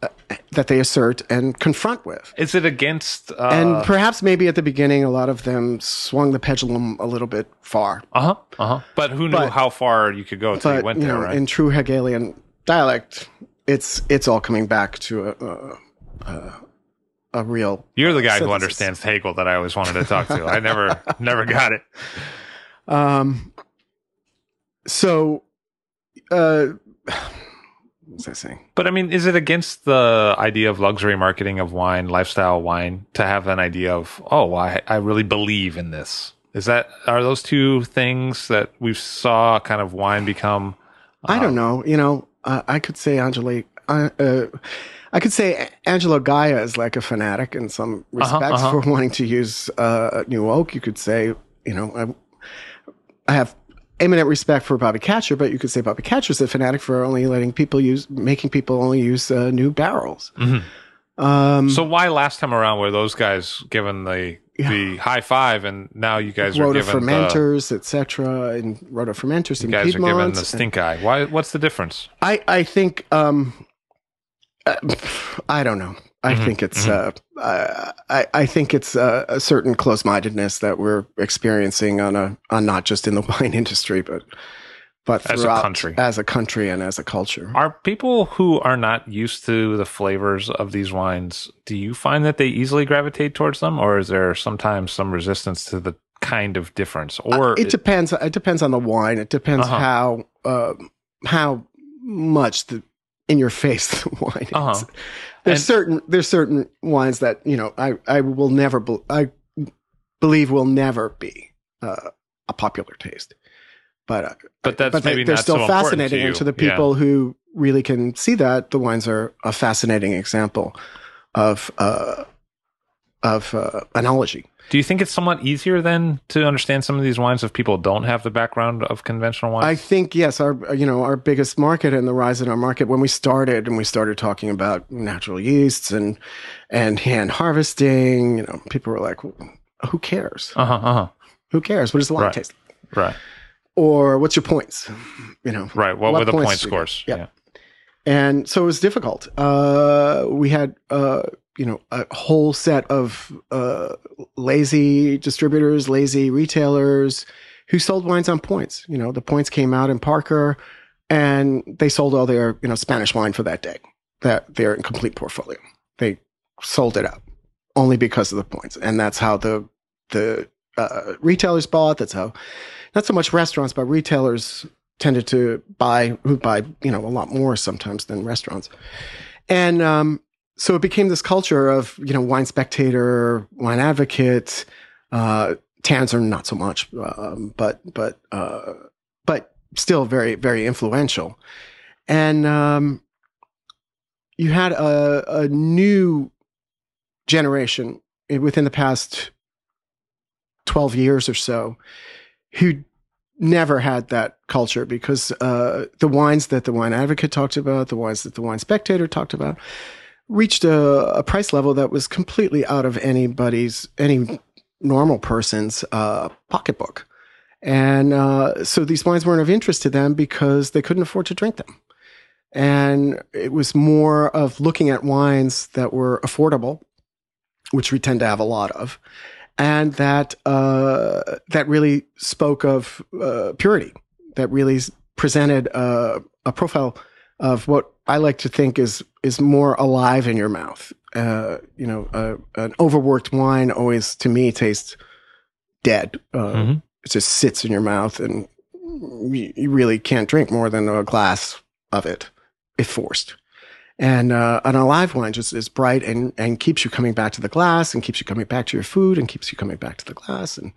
S2: that they assert and confront with.
S3: Is it against? Uh,
S2: and perhaps maybe at the beginning, a lot of them swung the pendulum a little bit far.
S3: uh huh. Uh huh. But who knew
S2: But-
S3: how far you could go until you went
S2: you
S3: there,
S2: know,
S3: right?
S2: in true Hegelian dialect, it's it's all coming back to a a, a, a real
S3: You're the guy who understands Hegel that I always wanted to talk to. I never, <laughs> never got it.
S2: Um, so, uh, what was I saying?
S3: But I mean, is it against the idea of luxury marketing of wine, lifestyle wine, to have an idea of, oh, I, I really believe in this? Is that are those two things that we saw kind of wine become?
S2: I don't know. You know, uh, I could say Angelique. Uh, uh, I could say Angelo Gaja is like a fanatic in some respects
S3: uh-huh.
S2: for wanting to use uh, New Oak. You could say, you know, I, I have eminent respect for Bobby Kacher, but you could say Bobby Kacher's a fanatic for only letting people use, making people only use uh, new barrels. Um,
S3: So why last time around were those guys given the the high five, and now you guys are given the,
S2: rotofermenters, etc., and rotofermenters
S3: you
S2: in
S3: guys are given
S2: Piedmont.
S3: the stink eye? Why? What's the difference?
S2: I I think um, uh, I don't know. I
S3: Mhm,
S2: think it's uh, uh, I I think it's uh, a certain close mindedness that we're experiencing on a on not just in the <laughs> wine industry, but but
S3: As a country.
S2: as a country, and as a culture.
S3: Are people who are not used to the flavors of these wines, do you find that they easily gravitate towards them, or is there sometimes some resistance to the kind of difference? Or
S2: it depends. It depends on the wine. It depends
S3: Uh-huh.
S2: how uh, how much the in your face <laughs> the wine is.
S3: Uh-huh.
S2: There's
S3: And-
S2: certain there's certain wines that you know I I will never be, I believe will never be uh, a popular taste, but uh,
S3: But that's
S2: but they,
S3: maybe
S2: they're
S3: not
S2: still
S3: so important to
S2: fascinating. And to the
S3: Yeah.
S2: people who really can see that, the wines are a fascinating example of uh, of uh, analogy.
S3: Do you think it's somewhat easier then to understand some of these wines if people don't have the background of conventional wines?
S2: I think yes, our you know our biggest market and the rise in our market when we started and we started talking about natural yeasts and and hand harvesting. You know, people were like, "Who cares?
S3: uh huh. Uh huh.
S2: Who cares? What does the wine
S3: Right.
S2: taste like?
S3: Right.
S2: Or what's your points? You know,
S3: Right. What,
S2: What
S3: were the
S2: points
S3: point
S2: do you get?
S3: scores?
S2: Yeah. And so it was difficult. Uh, we had uh, you know a whole set of uh, lazy distributors, lazy retailers who sold wines on points. You know, the points came out in Parker, and they sold all their you know Spanish wine for that day. That their complete portfolio. They sold it up only because of the points, and that's how the the uh, retailers bought. That's how, not so much restaurants, but retailers tended to buy who buy you know a lot more sometimes than restaurants, and um, so it became this culture of you know wine spectator, wine advocate. Uh, Tanzer not so much, um, but but uh, but still very very influential, and um, you had a, a new generation within the past 12 years or so who never had that culture because uh, the wines that the wine advocate talked about, the wines that the wine spectator talked about, reached a, a price level that was completely out of anybody's, any normal person's uh, pocketbook. And uh, so these wines weren't of interest to them because they couldn't afford to drink them. And it was more of looking at wines that were affordable, which we tend to have a lot of, and that uh, that really spoke of uh, purity, that really presented a, a, profile of what I like to think is is more alive in your mouth. Uh, you know, an overworked wine always to me tastes dead. Uh, mm-hmm. It just sits in your mouth, and you, you really can't drink more than a glass of it if forced. And uh, an alive wine just is bright and, and keeps you coming back to the glass and keeps you coming back to your food and keeps you coming back to the glass. And,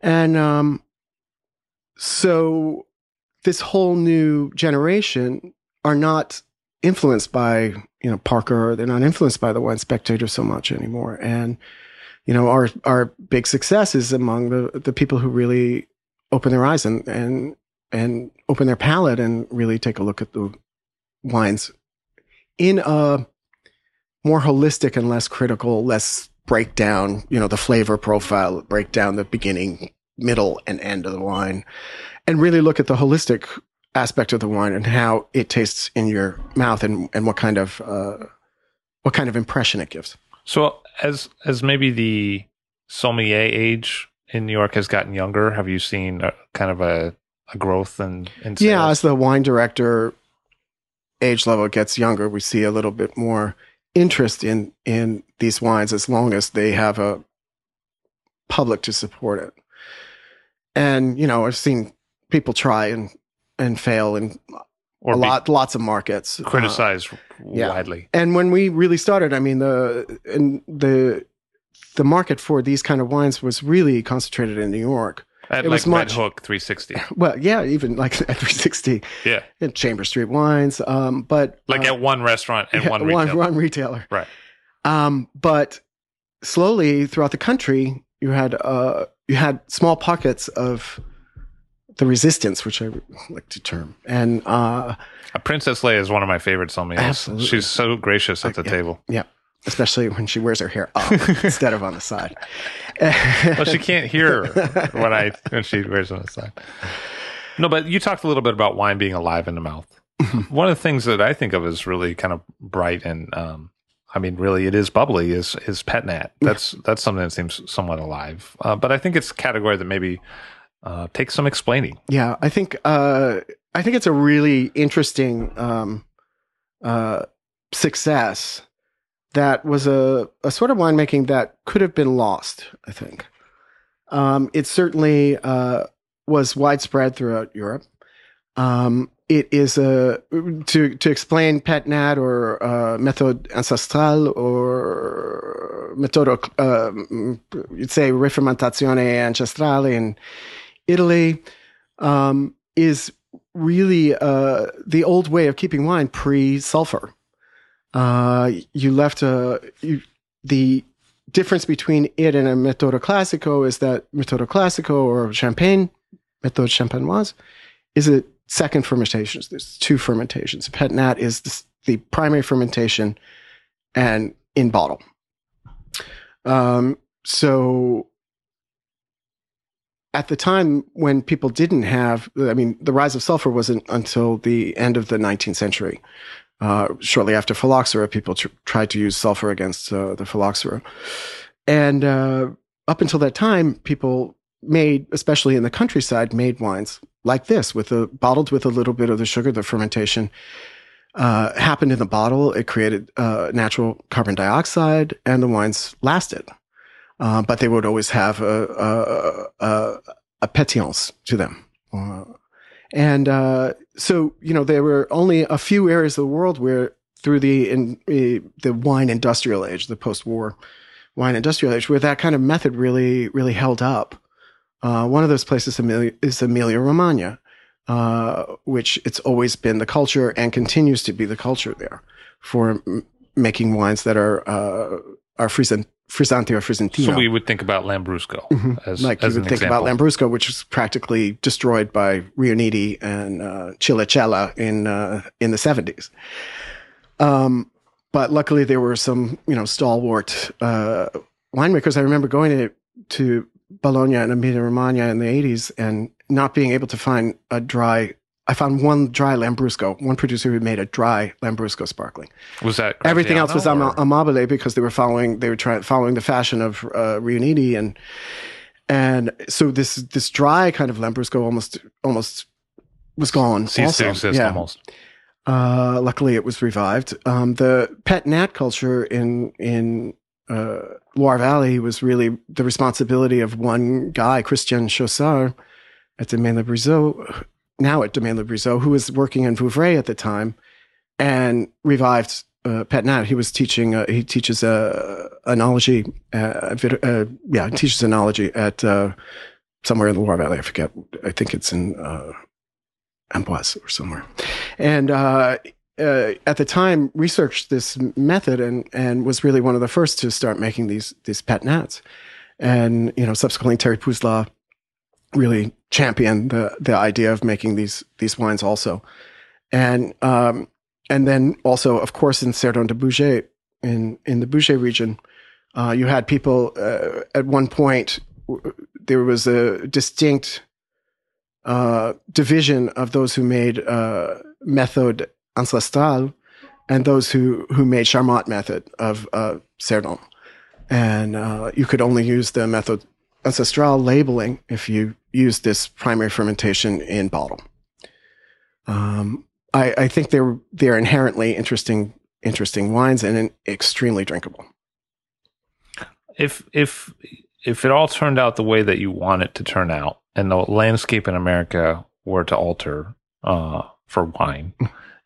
S2: and um, so this whole new generation are not influenced by, you know, Parker. They're not influenced by the wine spectator so much anymore. And, you know, our, our big success is among the, the people who really open their eyes and, and, and open their palate and really take a look at the wines in a more holistic and less critical, less breakdown, you know, the flavor profile, break down the beginning, middle, and end of the wine, and really look at the holistic aspect of the wine and how it tastes in your mouth and, and what kind of uh, what kind of impression it gives.
S3: So as as maybe the sommelier age in New York has gotten younger, have you seen a, kind of a, a growth in, in sales?
S2: Yeah, as the wine director age level gets younger, we see a little bit more interest in in these wines as long as they have a public to support it. And you know, I've seen people try and and fail in or a lot lots of markets
S3: criticized uh, yeah. widely.
S2: And when we really started, I mean the and the the market for these kind of wines was really concentrated in New York.
S3: At it like was much, Red Hook 360. <laughs>
S2: Well, yeah, even like <laughs> at 360.
S3: Yeah.
S2: In Chambers Street Wines. Um, but
S3: like uh, at one restaurant and one
S2: retailer. One, one retailer.
S3: Right.
S2: Um, but slowly throughout the country, you had uh, you had small pockets of the resistance, which I like to term. And uh,
S3: Princess Leia is one of my favorite sommeliers. Absolutely. She's so gracious at the
S2: yeah,
S3: table.
S2: Yeah especially when she wears her hair up <laughs> instead of on the side.
S3: well, she can't hear when I when she wears it on the side. No, but you talked a little bit about wine being alive in the mouth. <laughs> One of the things that I think of as really kind of bright and um, I mean, really, it is bubbly. Is is pet nat? That's that's something that seems somewhat alive. Uh, but I think it's a category that maybe uh, takes some explaining.
S2: Yeah, I think uh, I think it's a really interesting um, uh, success that was a, a sort of winemaking that could have been lost, I think. Um, it certainly uh, was widespread throughout Europe. Um, it is a to to explain pet nat or uh, method ancestral or metodo uh, you'd say rifermentazione ancestrale in Italy um, is really uh, the old way of keeping wine pre sulfur. Uh, you left a you, the difference between it and a metodo classico is that metodo classico or champagne methode champenoise is a second fermentation. There's two fermentations. Pet nat is the, the primary fermentation and in bottle. Um, so at the time when people didn't have, I mean, the rise of sulfur wasn't until the end of the 19th century. Uh, shortly after phylloxera, people tr- tried to use sulfur against uh, the phylloxera. And uh, up until that time, people made, especially in the countryside, made wines like this, with a bottled with a little bit of the sugar. The fermentation uh, happened in the bottle. It created uh, natural carbon dioxide, and the wines lasted. but they would always have a a, a, a pétillance to them. And so, you know, there were only a few areas of the world where, through the in, the wine industrial age, the post-war wine industrial age, where that kind of method really really held up. Uh, one of those places is Emilia Romagna, uh, which it's always been the culture and continues to be the culture there for m- making wines that are uh, are Frisan- Frizzante or Frizzantino.
S3: So we would think about Lambrusco
S2: mm-hmm. as like as you would think example. about Lambrusco, which was practically destroyed by Riunite and uh, in uh, in the seventies. Um, but luckily, there were some you know stalwart uh, winemakers. I remember going to to Bologna and Emilia Romagna in the eighties and not being able to find a dry I found one dry Lambrusco, one producer who made a dry Lambrusco sparkling.
S3: Was that
S2: everything else was am- Amabile because they were following they were trying following the fashion of uh, and and so this this dry kind of Lambrusco almost almost was gone.
S3: Ceased to exist yeah. almost.
S2: Uh, luckily, it was revived. Um, the pet nat culture in in uh, Loire Valley was really the responsibility of one guy, Christian Chaussard, at Domaine Le Briseau, now at Domaine Le Briseau, who was working in Vouvray at the time and revived uh, Pet Nat. He was teaching, uh, he teaches uh, enology, uh, uh, yeah, teaches enology at uh, somewhere in the Loire Valley. I forget. I think it's in uh, Amboise or somewhere. And at the time, researched this method and and was really one of the first to start making these these pet nats. And you know, subsequently, Thierry Puzelat really championed the the idea of making these these wines also, and um, and then also of course in Cerdon de Bugey in in the Bugey region, uh, you had people uh, at one point there was a distinct uh, division of those who made uh, method ancestral and those who who made Charmat method of Cerdon, and uh, you could only use the method ancestral labeling if you use this primary fermentation in bottle. Um, I, I, think they're they're inherently interesting interesting wines and extremely drinkable.
S3: If if if it all turned out the way that you want it to turn out, and the landscape in America were to alter uh, for wine,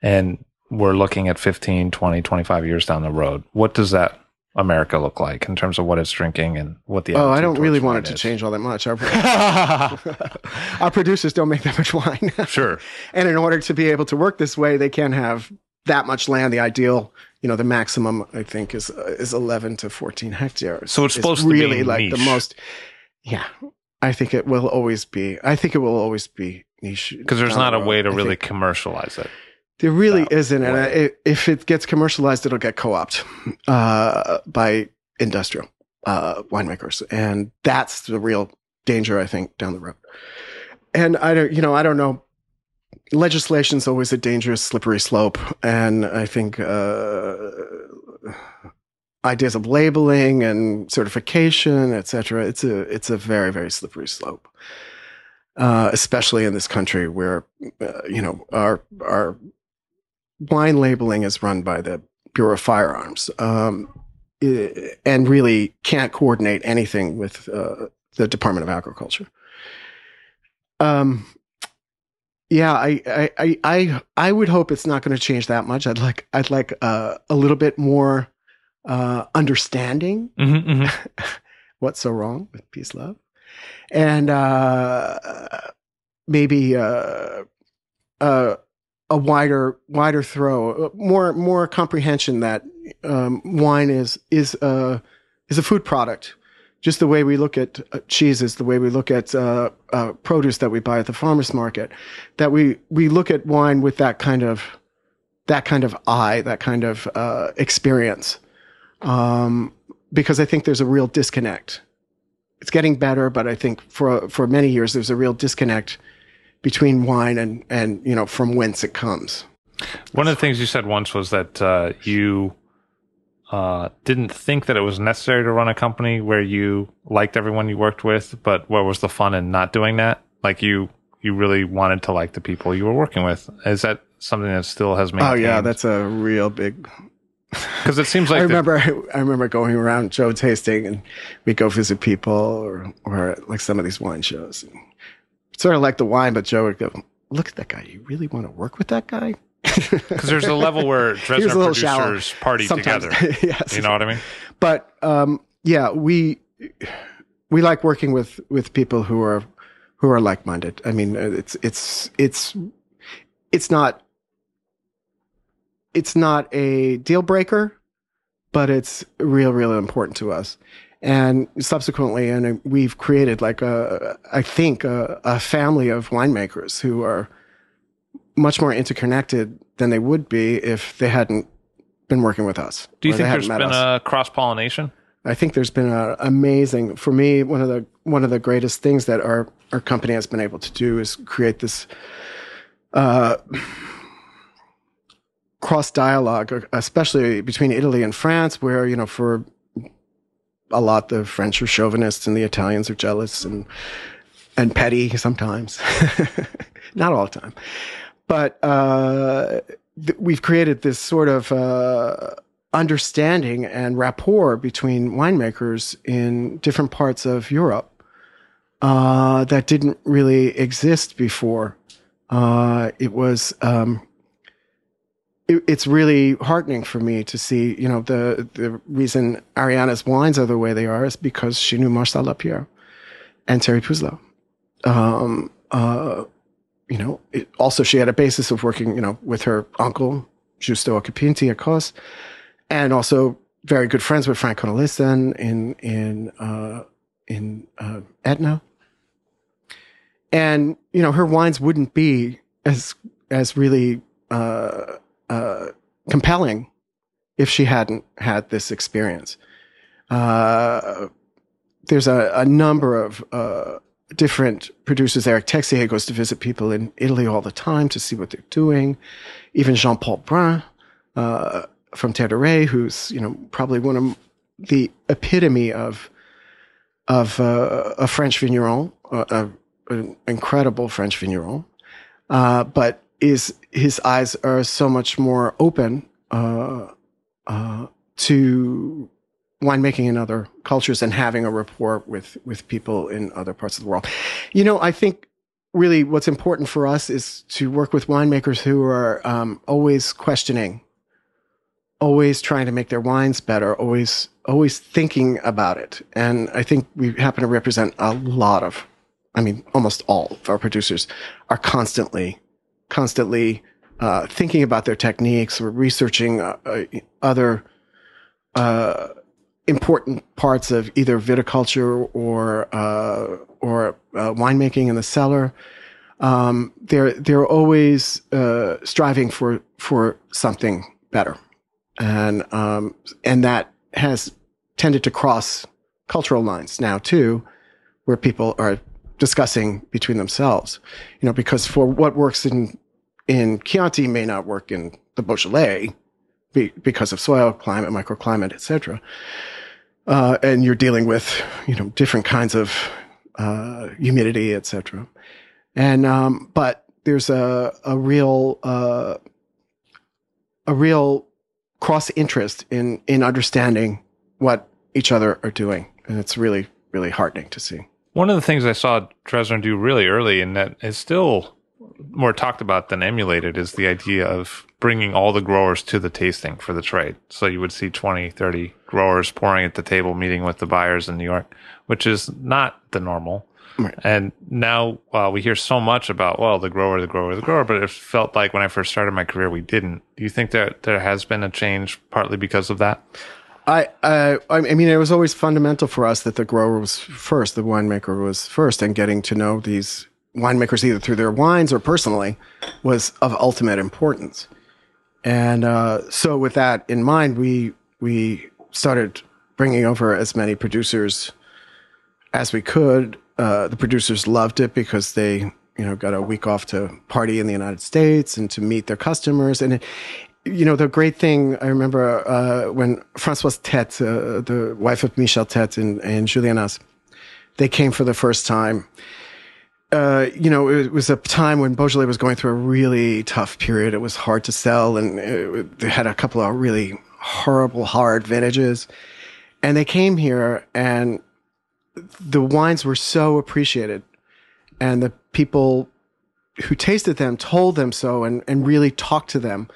S3: and we're looking at 15, 20, 25 years down the road, what does that America look like in terms of what it's drinking and what the
S2: oh I don't really want it to change all that much. Our, <laughs> our producers don't make that much wine. <laughs>
S3: sure.
S2: And in order to be able to work this way, they can't have that much land. The ideal, you know, the maximum I think is uh, is eleven to fourteen hectares.
S3: So it's supposed it's to really like niche.
S2: the most. Yeah, I think it will always be. I think it will always be niche
S3: because there's not a way to I really think. commercialize it.
S2: There really isn't, and I, if it gets commercialized, it'll get co-opted uh, by industrial uh, winemakers, and that's the real danger, I think, down the road. And I don't, you know, I don't know. Legislation is always a dangerous, slippery slope, and I think uh, ideas of labeling and certification, et cetera, it's a it's a very very slippery slope. Uh, especially in this country where uh, you know our our wine labeling is run by the Bureau of Firearms, um, and really can't coordinate anything with uh, the Department of Agriculture. Um, yeah, I, I, I, I would hope it's not going to change that much. I'd like, I'd like uh, a little bit more uh, understanding. Mm-hmm, mm-hmm. <laughs> What's so wrong with peace, love, and uh, maybe uh, uh, a wider wider throw, uh, more more comprehension that um, wine is is a is a food product, just the way we look at uh, cheeses, the way we look at uh, uh, produce that we buy at the farmers market, that we we look at wine with that kind of that kind of eye, that kind of uh, experience, um, because I think there's a real disconnect. It's getting better, but I think for for many years there's a real disconnect between wine and and you know from whence it comes.
S3: One of the things you said once was that uh, you uh, didn't think that it was necessary to run a company where you liked everyone you worked with, but what was the fun in not doing that? Like you, you really wanted to like the people you were working with. Is that something that still has maintained?
S2: Oh yeah, that's a real big, <laughs>
S3: Because it seems like
S2: I
S3: the-
S2: remember I remember going around Joe tasting and we go visit people or or like some of these wine shows. And sort of like the wine, but Joe would go, Look at that guy. You really want to work with that guy? <laughs>
S3: Because there's a level where <laughs> Dressner
S2: a little shallow
S3: producers party
S2: sometimes.
S3: together.
S2: yes. <laughs>
S3: You know what I mean?
S2: but um, yeah, we we like working with with people who are who are like minded. I mean, uh, it's it's it's it's not it's not a deal breaker, but it's real, real important to us. And subsequently, and we've created like a, I think, a, a family of winemakers who are much more interconnected than they would be if they hadn't been working with us.
S3: Do you think there's been
S2: us.
S3: a cross pollination?
S2: I think there's been an amazing for me one of the one of the greatest things that our our company has been able to do is create this uh, cross dialogue, especially between Italy and France, where you know for a lot the French are chauvinists and the Italians are jealous and and petty sometimes, <laughs> not all the time, but uh, th- we've created this sort of. Uh, understanding and rapport between winemakers in different parts of Europe uh, that didn't really exist before. Uh, it was. Um, it, it's really heartening for me to see, you know, the the reason Arianna's wines are the way they are is because she knew Marcel Lapierre and Thierry Puzelat. Um, uh, you know, it, also she had a basis of working, you know, with her uncle Giusto Occhipinti of course, and also very good friends with Frank Cornelissen in in uh, in uh, Etna. And you know, her wines wouldn't be as as really uh, uh, compelling if she hadn't had this experience. Uh, there's a, a number of uh, different producers. Eric Texier goes to visit people in Italy all the time to see what they're doing. Even Jean Paul Brun uh, from Terre who's you know probably one of the epitome of of uh, a French vigneron, uh, an incredible French vigneron, uh, but is his eyes are so much more open uh, uh, to winemaking in other cultures and having a rapport with with people in other parts of the world. You know, I think really what's important for us is to work with winemakers who are um, always questioning, always trying to make their wines better, always always thinking about it. And I think we happen to represent a lot of, I mean, almost all of our producers are constantly, constantly uh, thinking about their techniques or researching uh, uh, other uh, important parts of either viticulture or uh, or uh, winemaking in the cellar. Um, they're they're always striving for for something better, and um, and that has tended to cross cultural lines now too, where people are discussing between themselves. You know, because for what works in in Chianti may not work in the Beaujolais be, because of soil, climate, microclimate, etc. Uh, and you're dealing with you know different kinds of uh, humidity, etc. And um, but there's a a real uh, a real cross interest in in understanding what each other are doing, and it's really really heartening to see.
S3: One of the things I saw Dressner do really early, and that is still more talked about than emulated, is the idea of bringing all the growers to the tasting for the trade. So you would see 20, 30 growers pouring at the table, meeting with the buyers in New York, which is not the normal.
S2: Right.
S3: And now uh, we hear so much about, well, the grower, the grower, the grower, but it felt like when I first started my career, we didn't. Do you think that there has been a change partly because of that?
S2: I, I I mean, it was always fundamental for us that the grower was first, the winemaker was first, and getting to know these winemakers either through their wines or personally was of ultimate importance. And uh, so, with that in mind, we we started bringing over as many producers as we could. Uh, the producers loved it because they, you know, got a week off to party in the United States and to meet their customers. And it, you know, the great thing I remember uh, when Françoise Tête, uh, the wife of Michel Tête and, and they came for the first time. Uh, you know, it was a time when Beaujolais was going through a really tough period. It was hard to sell, and they had a couple of really horrible, hard vintages. And they came here and the wines were so appreciated. And the people who tasted them told them so and, and really talked to them.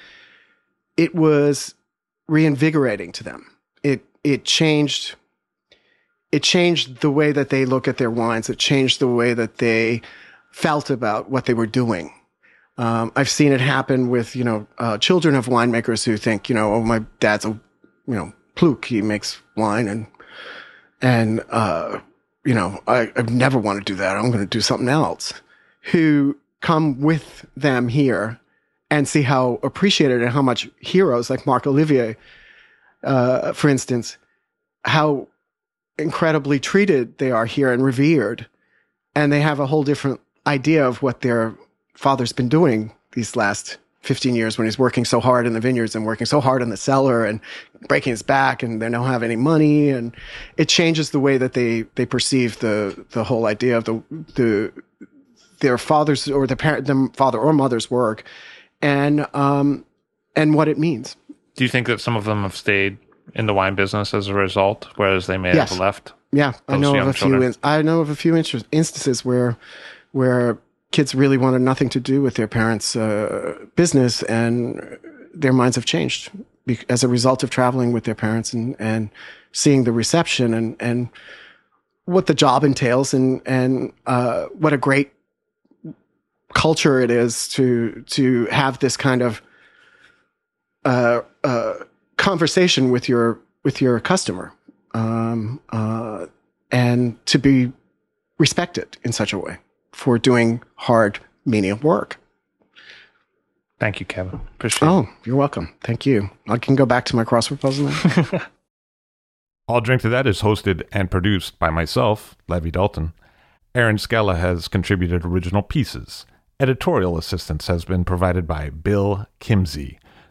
S2: It was reinvigorating to them. It it changed it changed the way that they look at their wines. It changed the way that they felt about what they were doing. Um, I've seen it happen with, you know, uh, children of winemakers who think, you know, oh, my dad's a, you know, pluk. He makes wine and, and, uh, you know, I, I never want to do that. I'm going to do something else. Who come with them here and see how appreciated and how much heroes like Marc Ollivier, uh, for instance, how incredibly treated they are here and revered. And they have a whole different idea of what their father's been doing these last 15 years when he's working so hard in the vineyards and working so hard in the cellar and breaking his back and they don't have any money and it changes the way that they they perceive the the whole idea of the the their father's or the parent the father or mother's work and um and what it means
S3: Do you think that some of them have stayed in the wine business as a result, whereas they may
S2: Yes.
S3: have left?
S2: Yeah, I know of a few.
S3: children.
S2: In, I know of a few instances where where kids really wanted nothing to do with their parents' uh, business, and their minds have changed as a result of traveling with their parents and and seeing the reception and and what the job entails, and and uh, what a great culture it is to to have this kind of uh, uh, conversation with your with your customer um, uh, and to be respected in such a way for doing hard menial work.
S3: Thank you, Kevin. Appreciate it.
S2: Oh, you're welcome. Thank you. I can go back to my crossword puzzle now. <laughs>
S1: I'll Drink to That is hosted and produced by myself, Levi Dalton. Aaron Scala has contributed original pieces. Editorial assistance has been provided by Bill Kimsey.